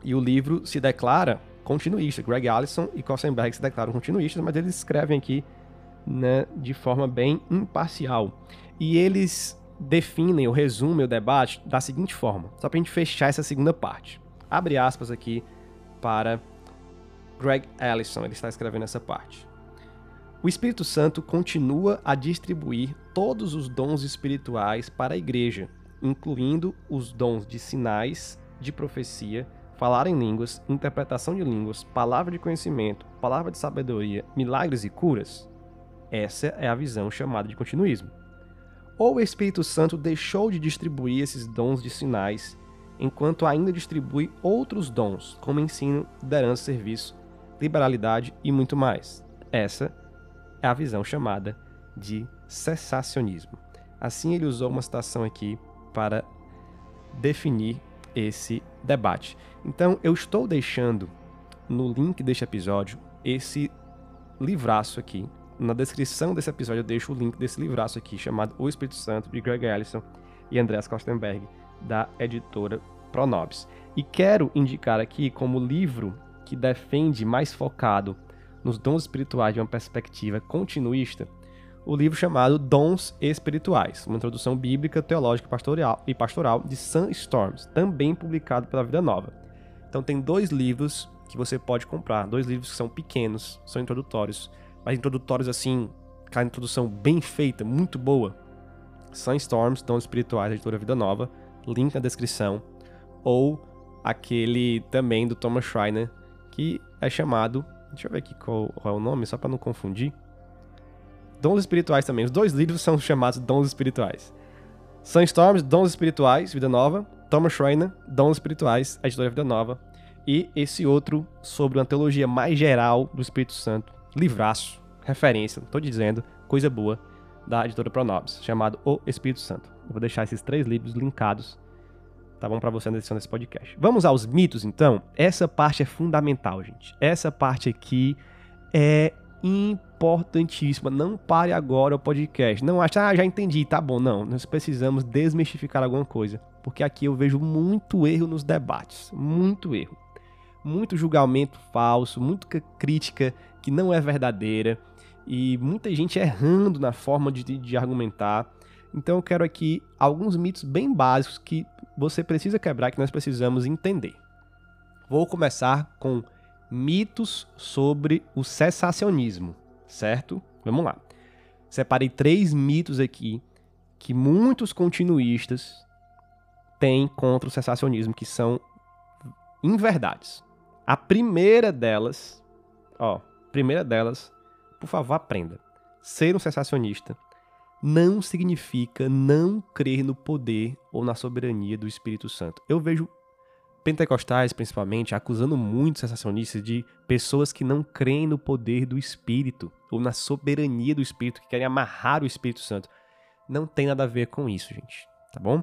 E o livro se declara continuista. Greg Allison e Kostenberg se declaram continuistas, mas eles escrevem aqui né, de forma bem imparcial. E eles definem ou resumem o debate da seguinte forma, só para a gente fechar essa segunda parte. Abre aspas aqui para Greg Allison, ele está escrevendo essa parte. O Espírito Santo continua a distribuir todos os dons espirituais para a igreja, incluindo os dons de sinais, de profecia, falar em línguas, interpretação de línguas, palavra de conhecimento, palavra de sabedoria, milagres e curas. Essa é a visão chamada de continuismo. Ou o Espírito Santo deixou de distribuir esses dons de sinais, enquanto ainda distribui outros dons, como ensino, liderança, serviço, liberalidade e muito mais. Essa é a visão chamada de cessacionismo. Assim, ele usou uma citação aqui para definir esse debate. Então, eu estou deixando no link deste episódio esse livraço aqui. Na descrição desse episódio, eu deixo o link desse livraço aqui, chamado O Espírito Santo, de Greg Allison e Andreas Kostenberg, da editora Pronobis. E quero indicar aqui como livro que defende mais focado nos dons espirituais de uma perspectiva continuista, o livro chamado Dons Espirituais, uma introdução bíblica, teológica pastoral, e pastoral de Sam Storms, também publicado pela Vida Nova. Então tem dois livros que você pode comprar, dois livros que são pequenos, são introdutórios, mas introdutórios assim, aquela introdução bem feita, muito boa. Sam Storms, Dons Espirituais, editora Vida Nova, link na descrição, ou aquele também do Thomas Schreiner, que é chamado Deixa eu ver aqui qual, qual é o nome, só para não confundir. Dons Espirituais também. Os dois livros são chamados Dons Espirituais. Sunstorms, Dons Espirituais, Vida Nova. Thomas Schreiner, Dons Espirituais, editora Vida Nova. E esse outro sobre uma teologia mais geral do Espírito Santo. Livraço, referência, tô dizendo, coisa boa, da editora Pronobis, chamado O Espírito Santo. Eu vou deixar esses três livros linkados tá bom para você na descrição desse podcast. Vamos aos mitos, então? Essa parte é fundamental, gente. Essa parte aqui é importantíssima. Não pare agora o podcast. Não acha, ah, já entendi, tá bom. Não, nós precisamos desmistificar alguma coisa, porque aqui eu vejo muito erro nos debates, muito erro. muito julgamento falso, muita crítica que não é verdadeira e muita gente errando na forma de, de argumentar. Então eu quero aqui alguns mitos bem básicos que você precisa quebrar, que nós precisamos entender. Vou começar com mitos sobre o cessacionismo, certo? Vamos lá. Separei três mitos aqui que muitos continuistas têm contra o cessacionismo, que são inverdades. A primeira delas, ó, primeira delas, por favor, aprenda. Ser um cessacionista não significa não crer no poder ou na soberania do Espírito Santo. Eu vejo pentecostais, principalmente, acusando muito sensacionistas de pessoas que não creem no poder do Espírito ou na soberania do Espírito, que querem amarrar o Espírito Santo. Não tem nada a ver com isso, gente, tá bom?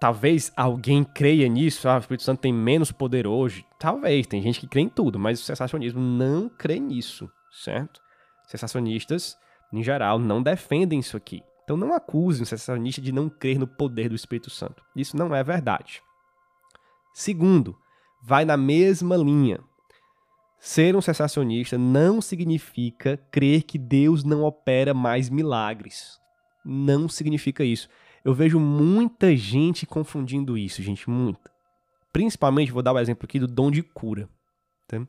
Talvez alguém creia nisso, ah, o Espírito Santo tem menos poder hoje. Talvez, tem gente que crê em tudo, mas o sensacionismo não crê nisso, certo? Sensacionistas, em geral, não defendem isso aqui. Então não acuse um sensacionista de não crer no poder do Espírito Santo. Isso não é verdade. Segundo, vai na mesma linha. Ser um sensacionista não significa crer que Deus não opera mais milagres. Não significa isso. Eu vejo muita gente confundindo isso, gente, muita. Principalmente, vou dar o um exemplo aqui do dom de cura. Tá?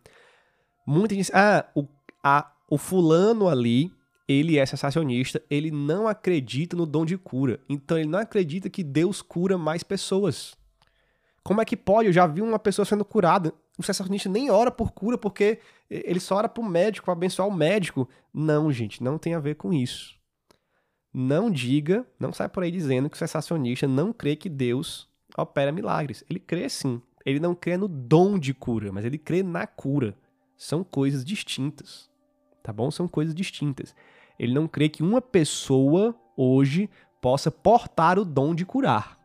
Muita gente ah, o, a, o fulano ali, ele é sensacionista, ele não acredita no dom de cura. Então ele não acredita que Deus cura mais pessoas. Como é que pode? Eu já vi uma pessoa sendo curada. O sensacionista nem ora por cura, porque ele só ora pro médico, para abençoar o médico. Não, gente, não tem a ver com isso. Não diga, não sai por aí dizendo que o sensacionista não crê que Deus opera milagres. Ele crê sim. Ele não crê no dom de cura, mas ele crê na cura. São coisas distintas. Tá bom? São coisas distintas. Ele não crê que uma pessoa hoje possa portar o dom de curar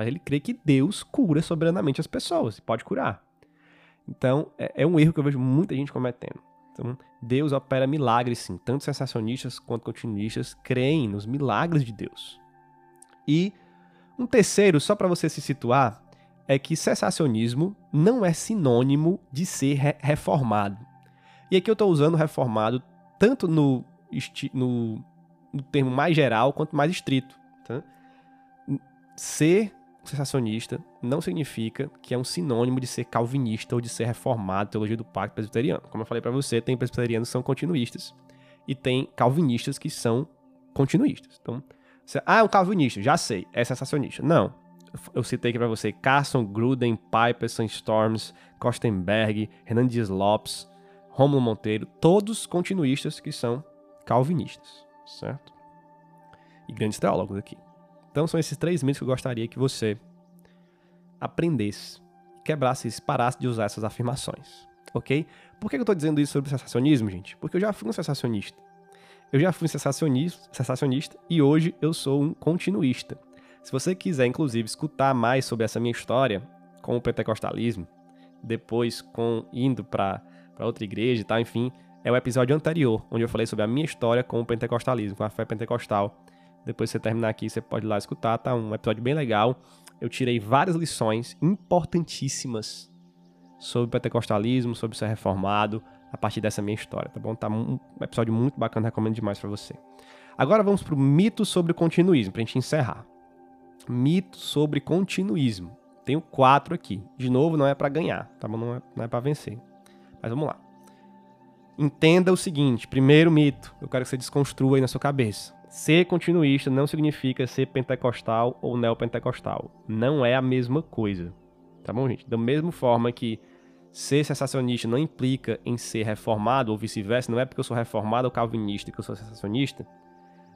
mas ele crê que Deus cura soberanamente as pessoas, e pode curar. Então, é, é, um erro que eu vejo muita gente cometendo. Então, Deus opera milagres, sim. Tanto sensacionistas quanto continuistas creem nos milagres de Deus. E um terceiro, só para você se situar, é que cessacionismo não é sinônimo de ser re reformado. E aqui eu estou usando reformado tanto no, no, no, termo mais geral quanto mais estrito. Tá? Ser sensacionista não significa que é um sinônimo de ser calvinista ou de ser reformado, teologia do pacto presbiteriano. Como eu falei para você, tem presbiterianos que são continuistas e tem calvinistas que são continuistas. Então, você, ah, é um calvinista, já sei, é sensacionista. Não. Eu citei aqui para você Carson, Gruden, Piper, Storms, Kostenberg, Hernandes Lopes, Romulo Monteiro, todos continuistas que são calvinistas, certo? E grandes teólogos aqui. Então são esses três mitos que eu gostaria que você aprendesse, quebrasse, parasse de usar essas afirmações, ok? Por que eu estou dizendo isso sobre o sensacionismo, gente? Porque eu já fui um sensacionista. Eu já fui um sensacionista, sensacionista e hoje eu sou um continuista. Se você quiser, inclusive, escutar mais sobre essa minha história com o pentecostalismo, depois com indo para outra igreja e tal, enfim, é o episódio anterior, onde eu falei sobre a minha história com o pentecostalismo, com a fé pentecostal. Depois que você terminar aqui, você pode ir lá escutar, tá? Um episódio bem legal. Eu tirei várias lições importantíssimas sobre o pentecostalismo, sobre ser reformado, a partir dessa minha história, tá bom? Tá um episódio muito bacana, recomendo demais para você. Agora vamos pro mito sobre o continuismo, pra gente encerrar. Mito sobre continuismo. Tenho quatro aqui. De novo, não é para ganhar, tá bom? Não é, não é para vencer. Mas vamos lá. Entenda o seguinte: primeiro mito, eu quero que você desconstrua aí na sua cabeça. Ser continuista não significa ser pentecostal ou neopentecostal. Não é a mesma coisa. Tá bom, gente? Da mesma forma que ser sensacionista não implica em ser reformado ou vice-versa, não é porque eu sou reformado ou calvinista que eu sou sensacionista.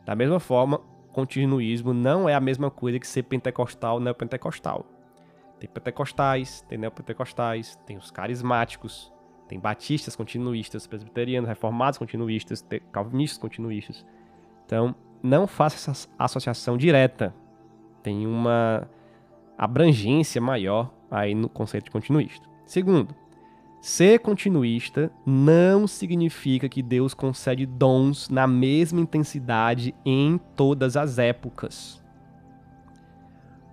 Da mesma forma, continuismo não é a mesma coisa que ser pentecostal ou neopentecostal. Tem pentecostais, tem neopentecostais, tem os carismáticos, tem batistas continuistas, presbiterianos, reformados continuistas, calvinistas continuistas. Então, não faça essa associação direta. Tem uma abrangência maior aí no conceito de continuista. Segundo, ser continuista não significa que Deus concede dons na mesma intensidade em todas as épocas.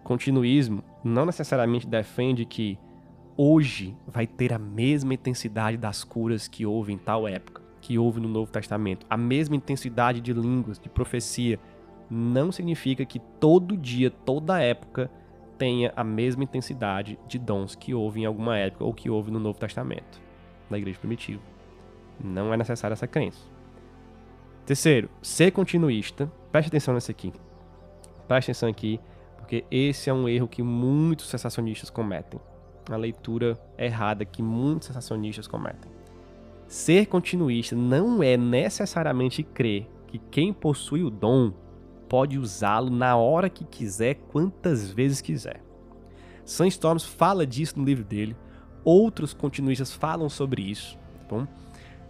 Continuismo não necessariamente defende que hoje vai ter a mesma intensidade das curas que houve em tal época, que houve no Novo Testamento, a mesma intensidade de línguas, de profecia, não significa que todo dia, toda época tenha a mesma intensidade de dons que houve em alguma época ou que houve no Novo Testamento, na igreja primitiva. Não é necessária essa crença. Terceiro, ser continuista. Preste atenção nesse aqui. Preste atenção aqui, porque esse é um erro que muitos sensacionistas cometem. A leitura errada que muitos sensacionistas cometem. Ser continuista não é necessariamente crer que quem possui o dom pode usá-lo na hora que quiser, quantas vezes quiser. Sam Storms fala disso no livro dele. Outros continuistas falam sobre isso. Tá bom?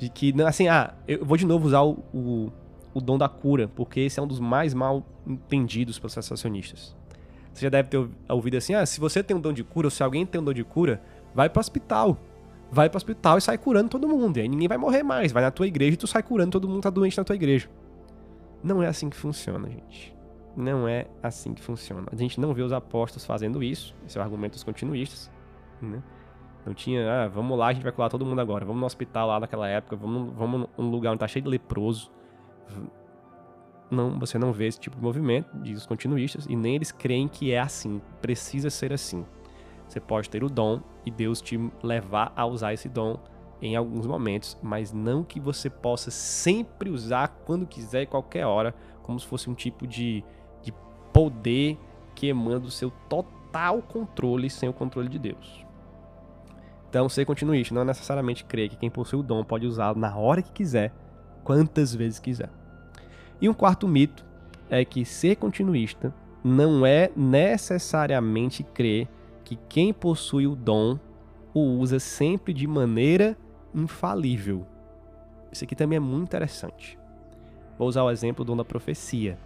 de que, assim, ah, eu vou de novo usar o, o, o dom da cura, porque esse é um dos mais mal entendidos pelos sensacionistas. Você já deve ter ouvido assim, ah, se você tem um dom de cura, ou se alguém tem um dom de cura, vai pro hospital. Vai pro hospital e sai curando todo mundo. E aí ninguém vai morrer mais. Vai na tua igreja e tu sai curando todo mundo que tá doente na tua igreja. Não é assim que funciona, gente. Não é assim que funciona. A gente não vê os apóstolos fazendo isso. Esse é o argumento dos continuistas. Né? Não tinha, ah, vamos lá, a gente vai curar todo mundo agora. Vamos no hospital lá naquela época, vamos, vamos num lugar onde tá cheio de leproso. Não, você não vê esse tipo de movimento, diz os continuistas, e nem eles creem que é assim, precisa ser assim. Você pode ter o dom e Deus te levar a usar esse dom em alguns momentos, mas não que você possa sempre usar quando quiser, qualquer hora, como se fosse um tipo de, de poder que emana do seu total controle sem o controle de Deus. Então, ser continuista não é necessariamente crer que quem possui o dom pode usá-lo na hora que quiser, quantas vezes quiser. E um quarto mito é que ser continuista não é necessariamente crer que quem possui o dom o usa sempre de maneira infalível. Isso aqui também é muito interessante. Vou usar o exemplo do da profecia.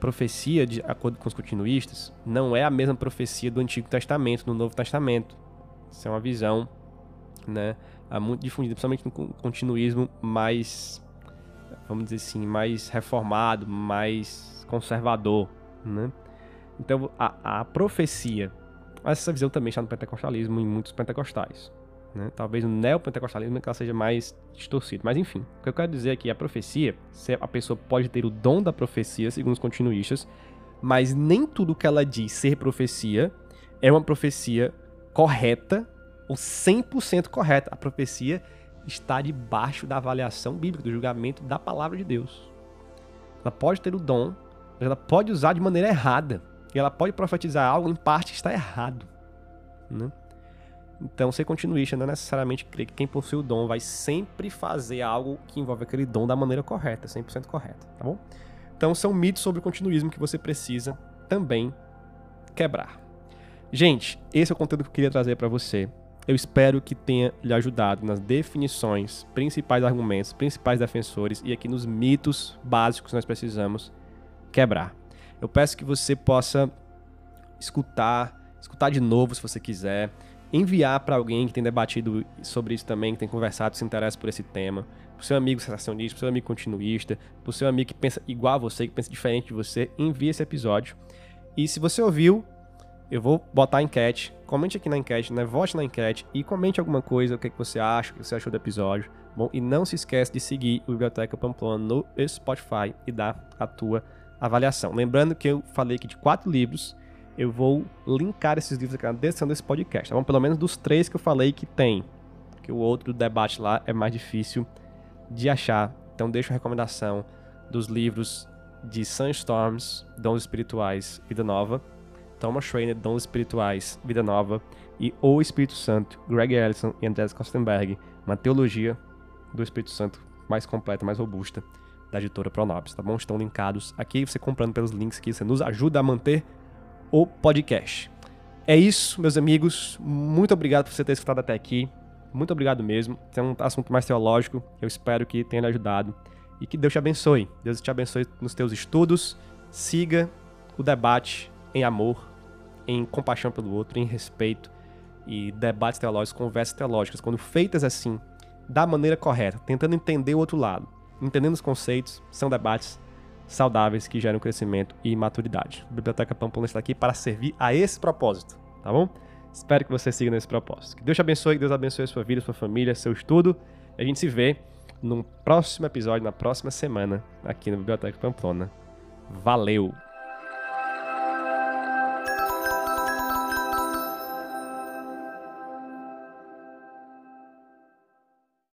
Profecia, de acordo com os continuistas, não é a mesma profecia do Antigo Testamento, no Novo Testamento. Isso é uma visão, né, muito difundida, principalmente no continuismo mais, vamos dizer assim, mais reformado, mais conservador, né? Então, a, a profecia, essa visão também está no pentecostalismo em muitos pentecostais. Né? Talvez no neopentecostalismo ela seja mais distorcido. Mas enfim, o que eu quero dizer é a profecia, a pessoa pode ter o dom da profecia, segundo os continuistas, mas nem tudo que ela diz ser profecia é uma profecia correta, ou 100% correta. A profecia está debaixo da avaliação bíblica, do julgamento da palavra de Deus. Ela pode ter o dom, mas ela pode usar de maneira errada. E ela pode profetizar algo em parte que está errado. Né? Então, ser continuista não é necessariamente crer que quem possui o dom vai sempre fazer algo que envolve aquele dom da maneira correta, 100% correta, tá bom? Então, são mitos sobre o continuismo que você precisa também quebrar. Gente, esse é o conteúdo que eu queria trazer para você. Eu espero que tenha lhe ajudado nas definições, principais argumentos, principais defensores e aqui nos mitos básicos que nós precisamos quebrar. Eu peço que você possa escutar, escutar de novo se você quiser, enviar para alguém que tem debatido sobre isso também, que tem conversado, se interessa por esse tema, para seu amigo sensacionista, para seu amigo continuista, para seu amigo que pensa igual a você, que pensa diferente de você, envie esse episódio. E se você ouviu, eu vou botar a enquete. Comente aqui na enquete, né? Vote na enquete e comente alguma coisa, o que, é que você acha, o que você achou do episódio. Bom, e não se esquece de seguir o Biblioteca Pamplona no Spotify e dar a tua avaliação. Lembrando que eu falei aqui de quatro livros, eu vou linkar esses livros aqui na descrição desse podcast, tá bom? Pelo menos dos três que eu falei que tem, porque o outro debate lá é mais difícil de achar. Então deixo a recomendação dos livros de Sunstorms, Dons Espirituais, Vida Nova, Thomas Schreiner, Dons Espirituais, Vida Nova, e O Espírito Santo, Greg Ellison e Andrés Kostenberg, uma teologia do Espírito Santo mais completa, mais robusta, da editora Pronobis, tá bom? Estão linkados aqui, você comprando pelos links que você nos ajuda a manter o podcast. É isso, meus amigos. Muito obrigado por você ter escutado até aqui. Muito obrigado mesmo. É um assunto mais teológico. Eu espero que tenha ajudado. E que Deus te abençoe. Deus te abençoe nos teus estudos. Siga o debate em amor, em compaixão pelo outro, em respeito e debates teológicos, conversas teológicas, quando feitas assim, da maneira correta, tentando entender o outro lado, entendendo os conceitos, são debates saudáveis que geram crescimento e maturidade. A Biblioteca Pamplona está aqui para servir a esse propósito, tá bom? Espero que você siga nesse propósito. Que Deus te abençoe, que Deus abençoe a sua vida, sua família, seu estudo. A gente se vê no próximo episódio, na próxima semana, aqui na Biblioteca Pamplona. Valeu!